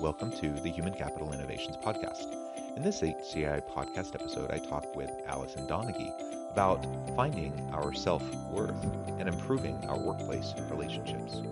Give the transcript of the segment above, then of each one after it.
Welcome to the Human Capital Innovations Podcast. In this HCI podcast episode, I talk with Alison Donaghey about finding our self worth and improving our workplace relationships.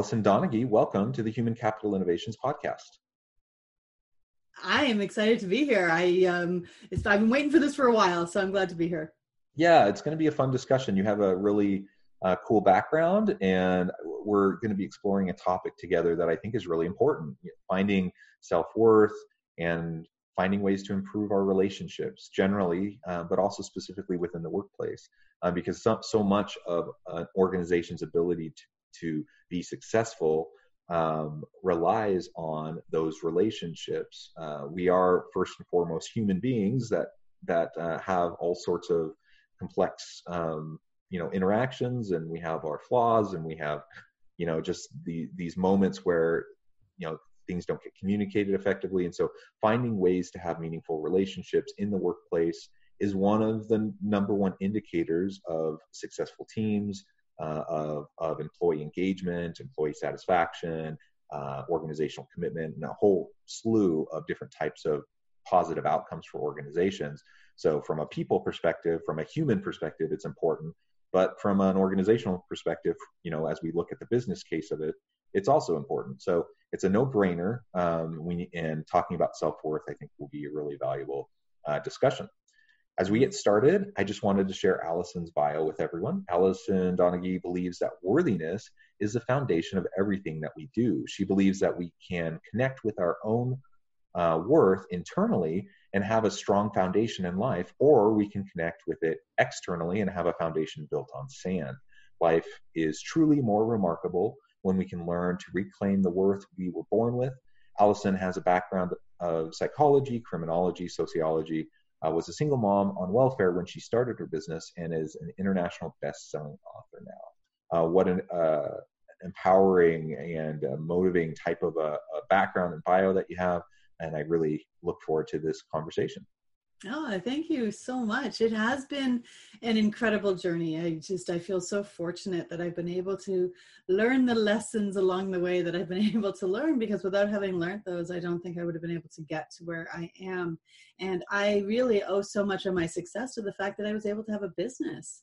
Alison Donaghey, welcome to the Human Capital Innovations Podcast. I am excited to be here. I um, I've been waiting for this for a while, so I'm glad to be here. Yeah, it's going to be a fun discussion. You have a really uh, cool background, and we're going to be exploring a topic together that I think is really important: finding self worth and finding ways to improve our relationships generally, uh, but also specifically within the workplace, uh, because so, so much of an organization's ability to to be successful um, relies on those relationships. Uh, we are first and foremost human beings that that uh, have all sorts of complex, um, you know, interactions, and we have our flaws, and we have, you know, just the, these moments where, you know, things don't get communicated effectively, and so finding ways to have meaningful relationships in the workplace is one of the number one indicators of successful teams, uh, of, of employee engagement, employee satisfaction, uh, organizational commitment, and a whole slew of different types of positive outcomes for organizations. So, from a people perspective, from a human perspective, it's important. But from an organizational perspective, you know, as we look at the business case of it, it's also important. So it's a no-brainer. Um, we, and talking about self-worth, I think, will be a really valuable uh, discussion. As we get started, I just wanted to share Alison's bio with everyone. Alison Donaghey believes that worthiness is the foundation of everything that we do. She believes that we can connect with our own uh, worth internally and have a strong foundation in life, or we can connect with it externally and have a foundation built on sand. Life is truly more remarkable when we can learn to reclaim the worth we were born with. Alison has a background of psychology, criminology, sociology, uh, was a single mom on welfare when she started her business and is an international best-selling author now. Uh, what an uh, empowering and motivating type of a, a background and bio that you have, and I really look forward to this conversation. Oh, thank you so much. It has been an incredible journey. I just I feel so fortunate that I've been able to learn the lessons along the way that I've been able to learn because without having learned those, I don't think I would have been able to get to where I am. And I really owe so much of my success to the fact that I was able to have a business.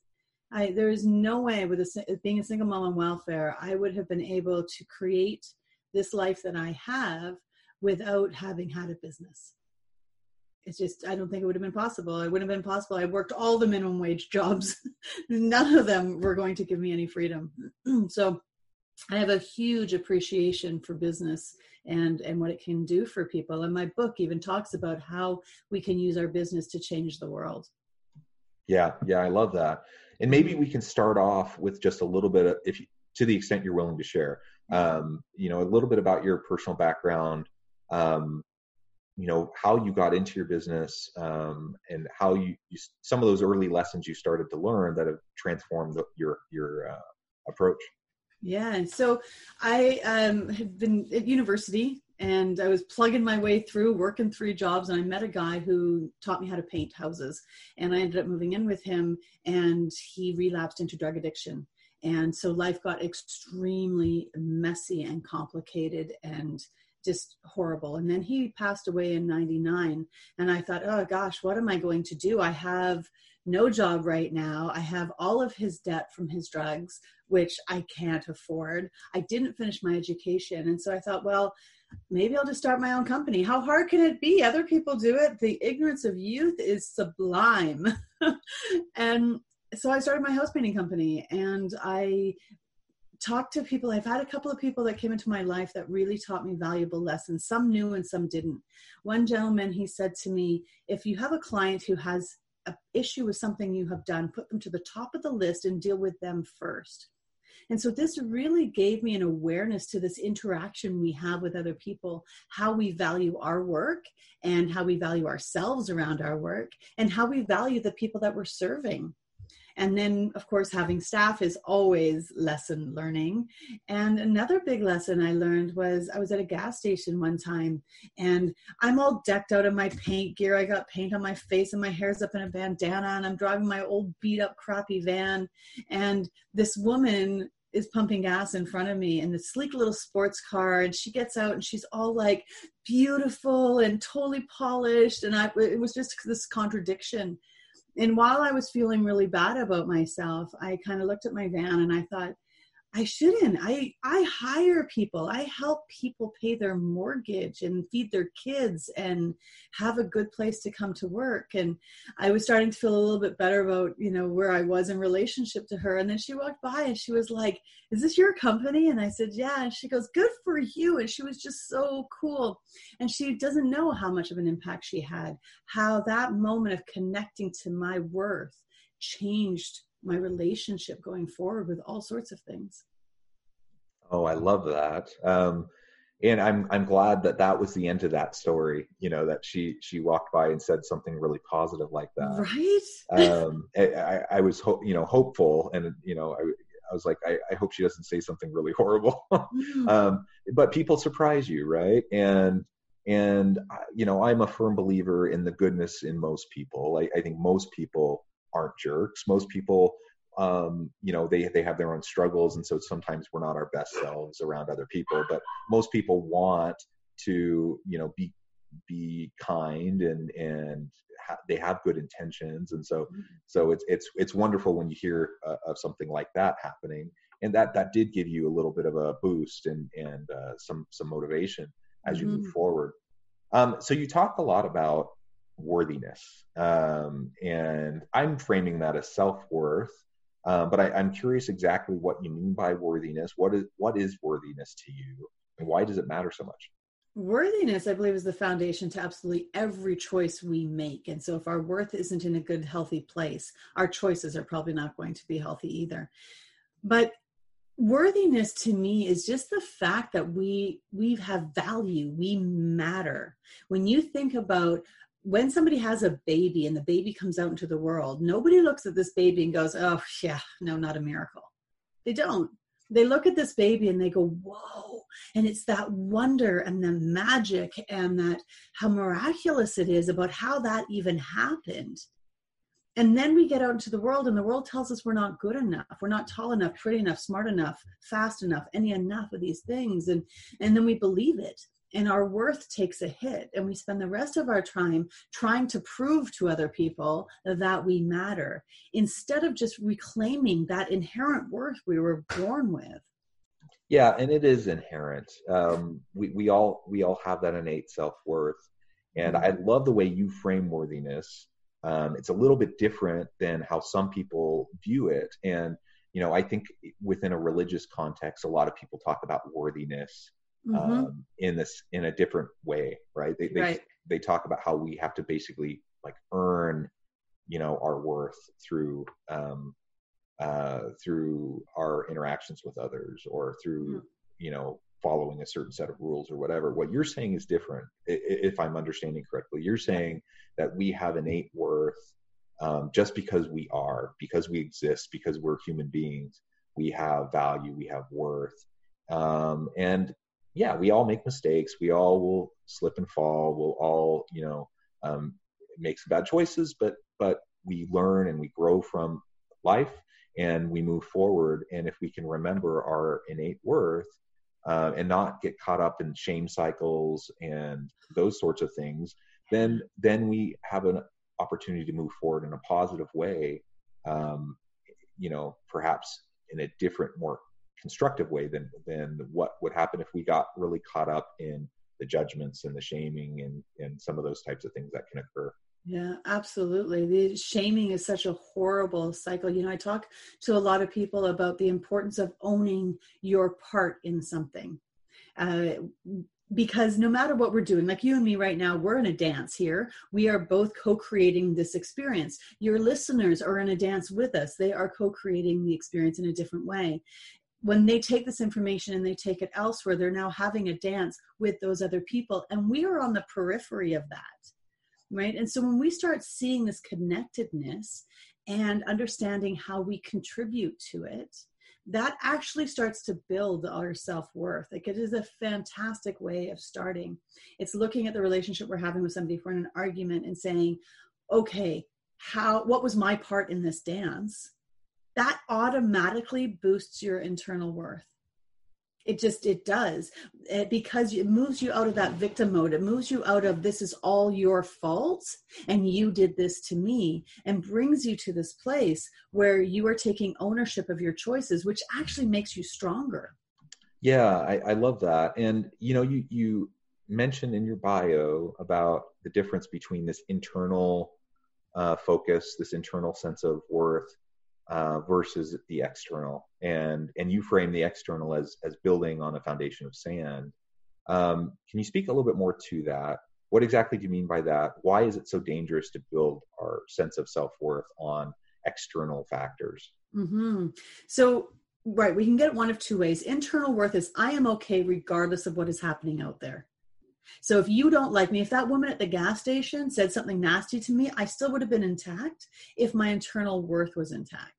I there is no way with a, being a single mom on welfare, I would have been able to create this life that I have without having had a business it's just i don't think it would have been possible. It wouldn't have been possible. I worked all the minimum wage jobs. None of them were going to give me any freedom. So i have a huge appreciation for business and and what it can do for people. And my book even talks about how we can use our business to change the world. Yeah yeah i love that. And maybe we can start off with just a little bit of if you, to the extent you're willing to share um, you know a little bit about your personal background um, you know how you got into your business um, and how you, you, some of those early lessons you started to learn that have transformed the, your your uh, approach. Yeah so i um, had been at university and i was plugging my way through working three jobs and i met a guy who taught me how to paint houses and i ended up moving in with him and he relapsed into drug addiction. And so life got extremely messy and complicated and just horrible. And then he passed away in 99. And I thought, oh gosh, what am I going to do? I have no job right now. I have all of his debt from his drugs, which I can't afford. I didn't finish my education. And so I thought, well, maybe I'll just start my own company. How hard can it be? Other people do it. The ignorance of youth is sublime. and so I started my house painting company and I talked to people. I've had a couple of people that came into my life that really taught me valuable lessons. Some knew and some didn't. One gentleman, he said to me, if you have a client who has an issue with something you have done, put them to the top of the list and deal with them first. And so this really gave me an awareness to this interaction we have with other people, how we value our work and how we value ourselves around our work and how we value the people that we're serving. And then, of course, having staff is always lesson learning. And another big lesson I learned was I was at a gas station one time and I'm all decked out in my paint gear. I got paint on my face and my hair's up in a bandana and I'm driving my old beat up crappy van. And this woman is pumping gas in front of me in this sleek little sports car and she gets out and she's all like beautiful and totally polished and I it was just this contradiction and while I was feeling really bad about myself, I kind of looked at my van and I thought, I shouldn't. I I hire people. I help people pay their mortgage and feed their kids and have a good place to come to work. And I was starting to feel a little bit better about, you know, where I was in relationship to her. And then she walked by and she was like, "Is this your company?" And I said, "Yeah." And she goes, "Good for you." And she was just so cool. And she doesn't know how much of an impact she had, how that moment of connecting to my worth changed my relationship going forward with all sorts of things. Oh, I love that. Um, and I'm I'm glad that that was the end of that story. You know that she she walked by and said something really positive like that. Right. um, I, I was ho- you know hopeful, and you know I, I was like I, I hope she doesn't say something really horrible. mm. um, but people surprise you, right? And and you know I'm a firm believer in the goodness in most people. I, I think most people aren't jerks. Most people, um, you know, they they have their own struggles, and so sometimes we're not our best selves around other people. But most people want to, you know, be be kind and and ha- they have good intentions, and so mm-hmm. so it's it's it's wonderful when you hear uh, of something like that happening, and that that did give you a little bit of a boost and and uh, some some motivation as you mm-hmm. move forward. Um, so you talk a lot about worthiness. Um, and I'm framing that as self worth. Uh, but I, I'm curious exactly what you mean by worthiness. What is what is worthiness to you, and why does it matter so much? Worthiness, I believe, is the foundation to absolutely every choice we make. And so, if our worth isn't in a good, healthy place, our choices are probably not going to be healthy either. But worthiness to me is just the fact that we we have value we matter when you think about when somebody has a baby and the baby comes out into the world, nobody looks at this baby and goes, oh, yeah, no, not a miracle. They don't. They look at this baby and they go, whoa. And it's that wonder and the magic and that how miraculous it is about how that even happened. And then we get out into the world, and the world tells us we're not good enough. We're not tall enough, pretty enough, smart enough, fast enough, any enough of these things. And, and then we believe it and our worth takes a hit and we spend the rest of our time trying to prove to other people that we matter instead of just reclaiming that inherent worth we were born with. Yeah and it is inherent. Um, we, we all we all have that innate self-worth and mm-hmm. i love the way you frame worthiness. Um, it's a little bit different than how some people view it and you know i think within a religious context a lot of people talk about worthiness mm-hmm. um, in this in a different way, right? They they, right. they talk about how we have to basically like earn, you know, our worth through um, uh, through our interactions with others or through mm. you know following a certain set of rules or whatever. What you're saying is different, if I'm understanding correctly. You're saying that we have innate worth um, just because we are, because we exist, because we're human beings. We have value, we have worth, um, and yeah, we all make mistakes. We all will slip and fall. We'll all, you know, um, make some bad choices, but but we learn and we grow from life and we move forward. And if we can remember our innate worth uh, and not get caught up in shame cycles and those sorts of things, then then we have an opportunity to move forward in a positive way. Um, you know, perhaps in a different, more constructive way than than what would happen if we got really caught up in the judgments and the shaming and and some of those types of things that can occur yeah, absolutely. The shaming is such a horrible cycle. You know, I talk to a lot of people about the importance of owning your part in something. Uh, because no matter what we're doing, like you and me right now, we're in a dance here. We are both co creating this experience. Your listeners are in a dance with us, they are co creating the experience in a different way. When they take this information and they take it elsewhere, they're now having a dance with those other people. And we are on the periphery of that right? And so when we start seeing this connectedness and understanding how we contribute to it, that actually starts to build our self-worth like it is a fantastic way of starting it's looking at the relationship we're having with somebody if we're in an argument and saying okay how what was my part in this dance that automatically boosts your internal worth. It just it does. It, because it moves you out of that victim mode. It moves you out of this is all your fault and you did this to me and brings you to this place where you are taking ownership of your choices which actually makes you stronger. Yeah i, I love that. And you know you you mentioned in your bio about the difference between this internal uh, focus this internal sense of worth uh, versus the external. And and you frame the external as as building on a foundation of sand. Um, can you speak a little bit more to that? What exactly do you mean by that? Why is it so dangerous to build our sense of self-worth on external factors? Mm-hmm. so right we can get one of two ways. Internal worth is i am okay regardless of what is happening out there so if you don't like me, if that woman at the gas station said something nasty to me, I still would have been intact if my internal worth was intact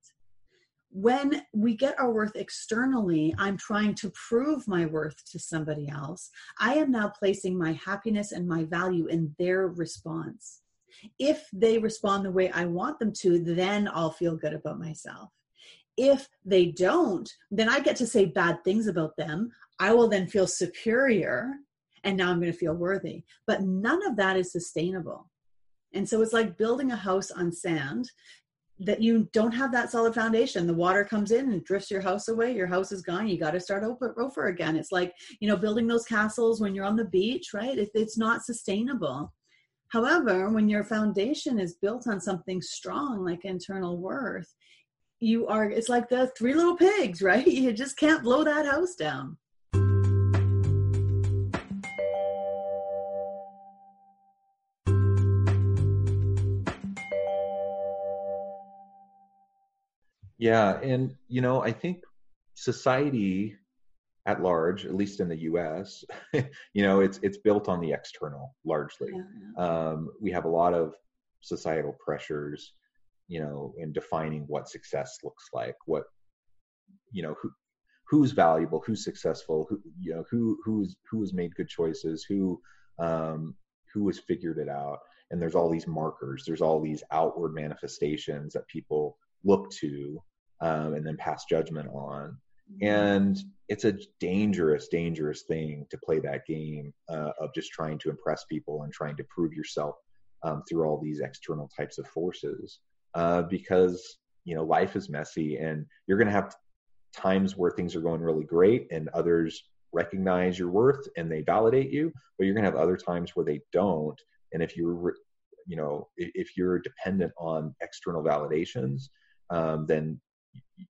when we get our worth externally, I'm trying to prove my worth to somebody else. I am now placing my happiness and my value in their response. If they respond the way I want them to, then I'll feel good about myself. If they don't, then I get to say bad things about them. I will then feel superior and now I'm going to feel worthy. But none of that is sustainable. And so it's like building a house on sand that you don't have that solid foundation. The water comes in and drifts your house away. Your house is gone. You got to start over, over again. It's like you know building those castles when you're on the beach right? It, it's not sustainable. However when your foundation is built on something strong like internal worth you are it's like the three little pigs right? You just can't blow that house down Yeah, and you know, I think society at large, at least in the U.S., you know, it's it's built on the external largely. Yeah. Um, we have a lot of societal pressures, you know, in defining what success looks like, what you know, who who's valuable, who's successful, who you know, who who's who has made good choices, who um, who has figured it out, and there's all these markers, there's all these outward manifestations that people look to um, and then pass judgment on. Mm-hmm. And it's a dangerous, dangerous thing to play that game uh, of just trying to impress people and trying to prove yourself um, through all these external types of forces. Uh, because you know life is messy, and you're going to have times where things are going really great, and others recognize your worth and they validate you. But you're going to have other times where they don't. And if you're you know if you're dependent on external validations um, then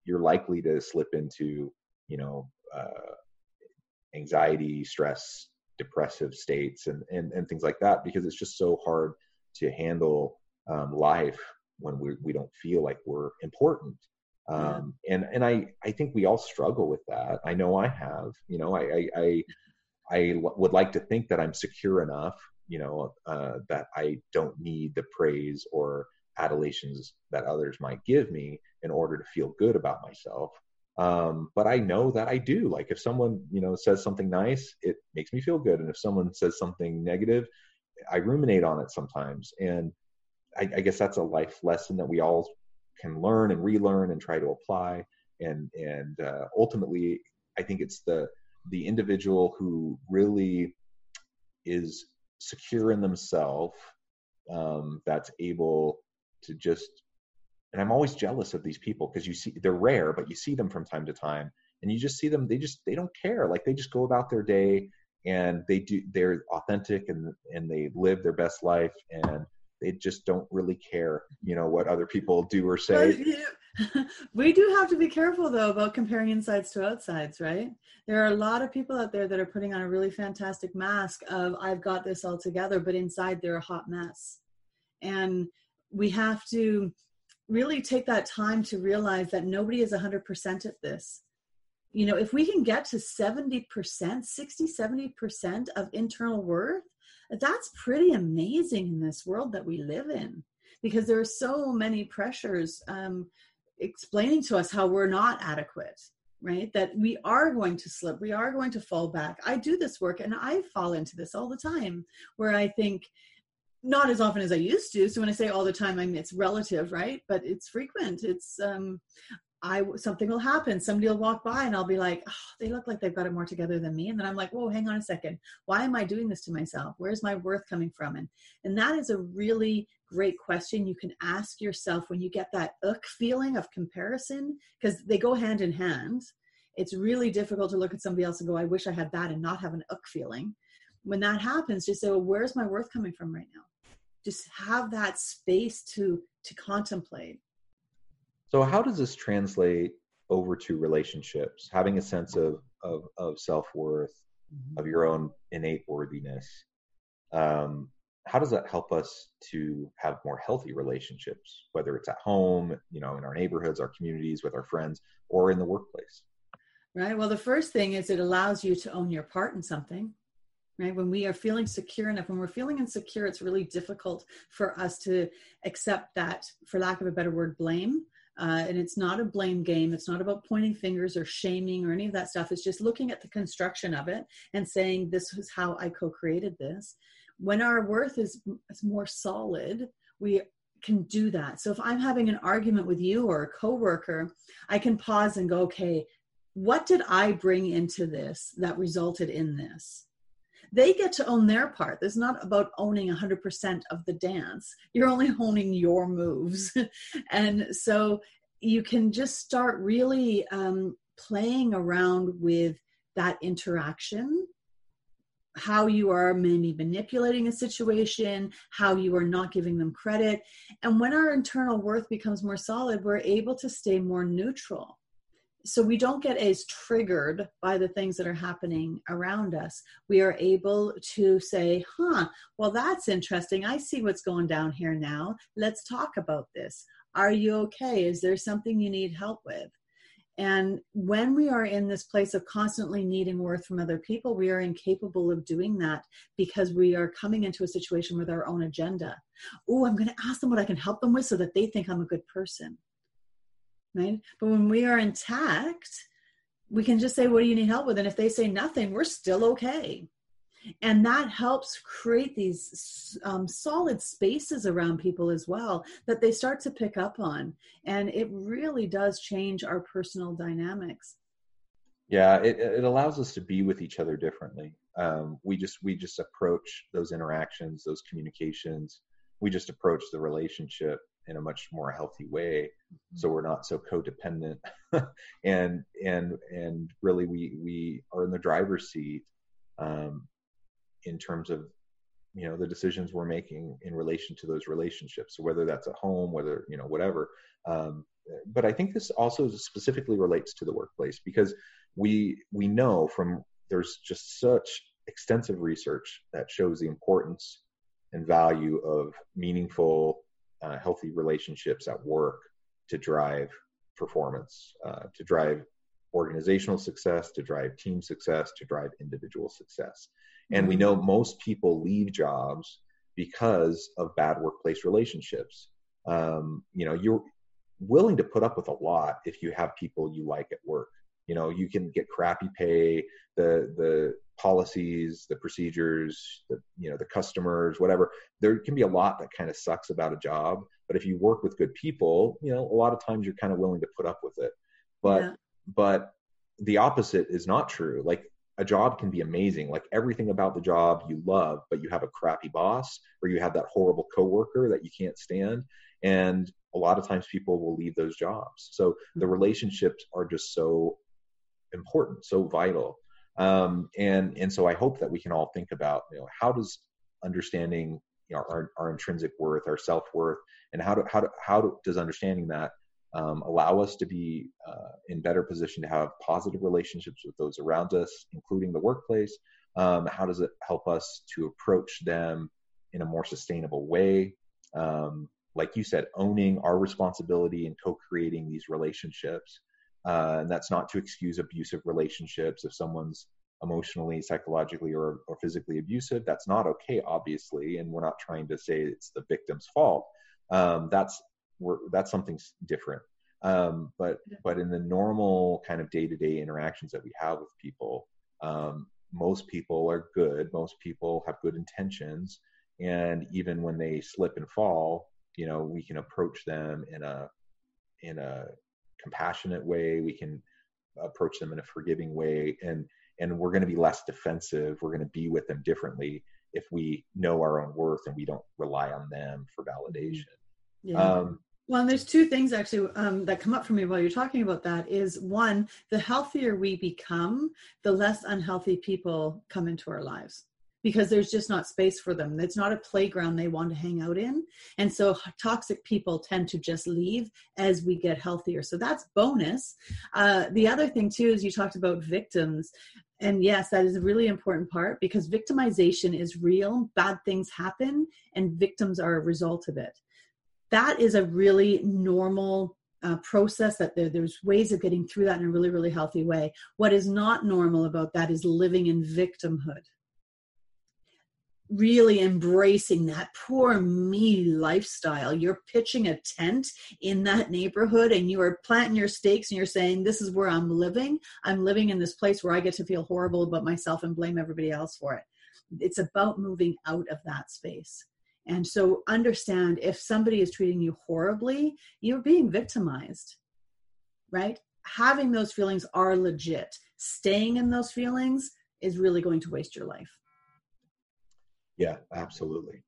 you're likely to slip into you know uh, anxiety stress depressive states and, and and things like that because it's just so hard to handle um, life when we, we don't feel like we're important um, and and I I think we all struggle with that. I know I have. You know, I I I, I would like to think that I'm secure enough. You know, uh, that I don't need the praise or adulations that others might give me in order to feel good about myself. Um, but i know that i do. Like if someone you know says something nice it makes me feel good. And if someone says something negative i ruminate on it sometimes. And I, I guess that's a life lesson that we all can learn and relearn and try to apply. And and uh, ultimately i think it's the the individual who really is secure in themselves um, that's able to just and i'm always jealous of these people because you see they're rare but you see them from time to time and you just see them they just they don't care. Like they just go about their day and they do they're authentic and and they live their best life and they just don't really care you know what other people do or say. We do have to be careful though about comparing insides to outsides right? There are a lot of people out there that are putting on a really fantastic mask of i've got this all together but inside they're a hot mess. And we have to really take that time to realize that nobody is 100% at this. You know if we can get to 70% 60 70% of internal worth that's pretty amazing in this world that we live in. Because there are so many pressures um, explaining to us how we're not adequate right? That we are going to slip we are going to fall back. I do this work and i fall into this all the time where i think not as often as i used to so when i say all the time i mean it's relative right but it's frequent it's um I something will happen. Somebody will walk by and I'll be like, oh, they look like they've got it more together than me. And then I'm like, whoa, hang on a second. Why am I doing this to myself? Where's my worth coming from? And and that is a really great question you can ask yourself when you get that uck feeling of comparison, because they go hand in hand. It's really difficult to look at somebody else and go, I wish I had that and not have an uck feeling. When that happens, just say, well, where's my worth coming from right now? Just have that space to to contemplate so how does this translate over to relationships? Having a sense of of, of self worth, mm-hmm. of your own innate worthiness. Um, how does that help us to have more healthy relationships, whether it's at home, you know, in our neighborhoods, our communities, with our friends, or in the workplace? Right. Well, the first thing is it allows you to own your part in something. Right. When we are feeling secure enough, when we're feeling insecure, it's really difficult for us to accept that, for lack of a better word, blame uh, and it's not a blame game. It's not about pointing fingers or shaming or any of that stuff. It's just looking at the construction of it and saying, this is how I co created this. When our worth is, is more solid, we can do that. So if I'm having an argument with you or a coworker, I can pause and go, okay, what did I bring into this that resulted in this? They get to own their part. It's not about owning 100% of the dance. You're only honing your moves. and so you can just start really um, playing around with that interaction how you are maybe manipulating a situation, how you are not giving them credit. And when our internal worth becomes more solid, we're able to stay more neutral so we don't get as triggered by the things that are happening around us. We are able to say, huh, well, that's interesting. I see what's going down here now. Let's talk about this. Are you okay? Is there something you need help with? And when we are in this place of constantly needing worth from other people, we are incapable of doing that because we are coming into a situation with our own agenda. Oh, I'm going to ask them what I can help them with so that they think I'm a good person right? But when we are intact, we can just say, What do you need help with? And if they say nothing, we're still okay. And that helps create these um, solid spaces around people as well that they start to pick up on. And it really does change our personal dynamics. Yeah, it, it allows us to be with each other differently. Um, we just we just approach those interactions, those communications. We just approach the relationship in a much more healthy way. So mm-hmm. we're not so codependent. And and and really we we are in the driver's seat um, in terms of you know the decisions we're making in relation to those relationships. So whether that's at home whether you know whatever um, but i think this also specifically relates to the workplace because we we know from there's just such extensive research that shows the importance and value of meaningful uh, healthy relationships at work to drive performance, uh, to drive organizational success, to drive team success, to drive individual success. And we know most people leave jobs because of bad workplace relationships. Um, you know, you're willing to put up with a lot if you have people you like at work. You know, you can get crappy pay, the the policies, the procedures, the you know the customers, whatever. There can be a lot that kind of sucks about a job, but if you work with good people, you know a lot of times you're kind of willing to put up with it. But yeah. but the opposite is not true. Like a job can be amazing, like everything about the job you love, but you have a crappy boss or you have that horrible coworker that you can't stand, and a lot of times people will leave those jobs. So the mm-hmm. relationships are just so important, so vital. Um, and and so I hope that we can all think about you know how does understanding you know, our, our intrinsic worth, our self worth, and how do, how do, how do, does understanding that um, allow us to be uh, in better position to have positive relationships with those around us, including the workplace? Um, how does it help us to approach them in a more sustainable way? Um, like you said, owning our responsibility and co-creating these relationships. Uh, and that's not to excuse abusive relationships. If someone's emotionally, psychologically, or, or physically abusive, that's not okay, obviously. And we're not trying to say it's the victim's fault. Um, that's we're, that's something different. Um, but but in the normal kind of day-to-day interactions that we have with people, um, most people are good. Most people have good intentions, and even when they slip and fall, you know, we can approach them in a in a compassionate way. We can approach them in a forgiving way, and and we're going to be less defensive. We're going to be with them differently if we know our own worth and we don't rely on them for validation. Yeah. Um, well, there's two things actually um, that come up for me while you're talking about that. Is one, the healthier we become, the less unhealthy people come into our lives because there's just not space for them. It's not a playground they want to hang out in. And so toxic people tend to just leave as we get healthier. So that's bonus. Uh, the other thing, too, is you talked about victims. And yes, that is a really important part because victimization is real. Bad things happen, and victims are a result of it. That is a really normal uh, process that there, there's ways of getting through that in a really, really healthy way. What is not normal about that is living in victimhood really embracing that poor me lifestyle. You're pitching a tent in that neighborhood and you are planting your stakes and you're saying, This is where I'm living. I'm living in this place where I get to feel horrible about myself and blame everybody else for it. It's about moving out of that space. And so understand if somebody is treating you horribly, you're being victimized, right? Having those feelings are legit. Staying in those feelings is really going to waste your life. Yeah, absolutely.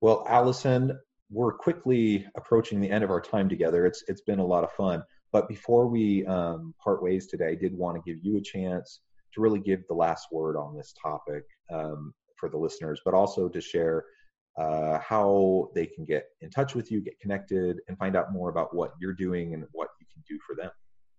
Well, Alison, we're quickly approaching the end of our time together. It's it's been a lot of fun. But before we um, part ways today, I did want to give you a chance to really give the last word on this topic um, for the listeners, but also to share uh, how they can get in touch with you, get connected, and find out more about what you're doing and what you can do for them.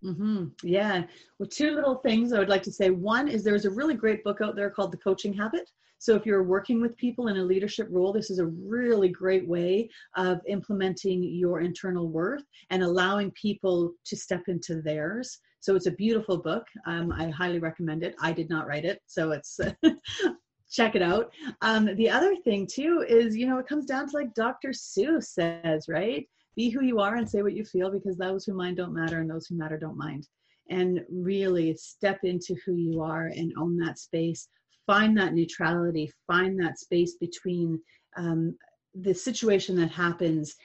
Mm-hmm. Yeah. Well, two little things I would like to say. One is there's a really great book out there called The Coaching Habit. So if you're working with people in a leadership role, this is a really great way of implementing your internal worth and allowing people to step into theirs. So it's a beautiful book. Um, I highly recommend it. I did not write it, so it's check it out. Um, the other thing too is, you know, it comes down to like Dr. Seuss says, right? Be who you are and say what you feel because those who mind don't matter and those who matter don't mind. And really step into who you are and own that space find that neutrality, find that space between um, the situation that happens,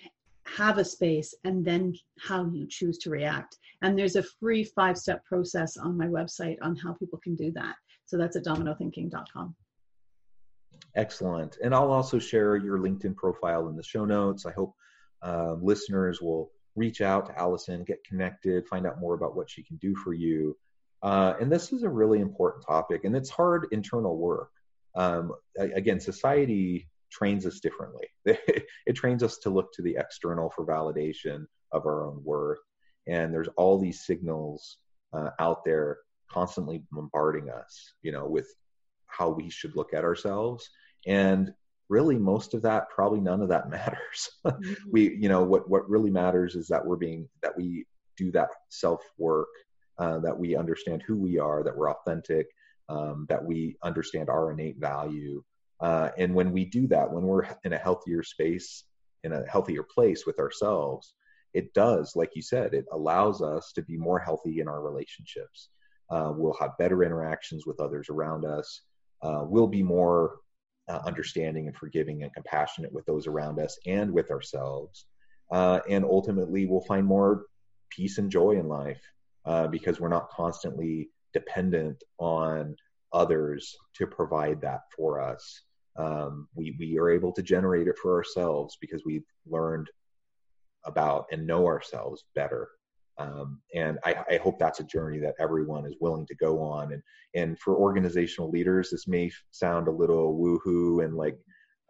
have a space, and then how you choose to react. And there's a free five step process on my website on how people can do that. So that's at dominothinking.com. Excellent. And I'll also share your LinkedIn profile in the show notes. I hope uh, listeners will reach out to Alison, get connected, find out more about what she can do for you. Uh, and this is a really important topic, and it's hard internal work. Um, again, society trains us differently. it trains us to look to the external for validation of our own worth. And there's all these signals uh, out there constantly bombarding us, you know, with how we should look at ourselves. And really, most of that, probably none of that matters. mm-hmm. We, you know, what what really matters is that we're being that we do that self work uh, that we understand who we are, that we're authentic, um, that we understand our innate value. Uh, and when we do that, when we're in a healthier space, in a healthier place with ourselves, it does, like you said, it allows us to be more healthy in our relationships. Uh, we'll have better interactions with others around us. Uh, we'll be more uh, understanding and forgiving and compassionate with those around us and with ourselves. Uh, and ultimately, we'll find more peace and joy in life uh, because we're not constantly dependent on others to provide that for us. Um, we, we are able to generate it for ourselves because we've learned about and know ourselves better. Um, and I, I, hope that's a journey that everyone is willing to go on. And and for organizational leaders, this may sound a little woohoo and like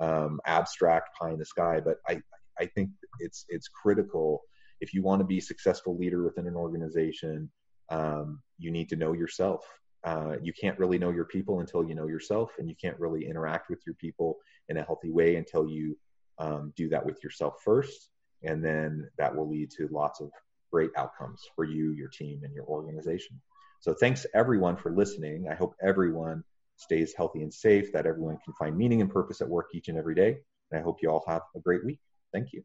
um, abstract pie in the sky, but I I think it's it's critical if you want to be a successful leader within an organization. Um, you need to know yourself. Uh, you can't really know your people until you know yourself, and you can't really interact with your people in a healthy way until you um, do that with yourself first, and then that will lead to lots of great outcomes for you, your team, and your organization. So, thanks everyone for listening. I hope everyone stays healthy and safe, that everyone can find meaning and purpose at work each and every day. And I hope you all have a great week. Thank you.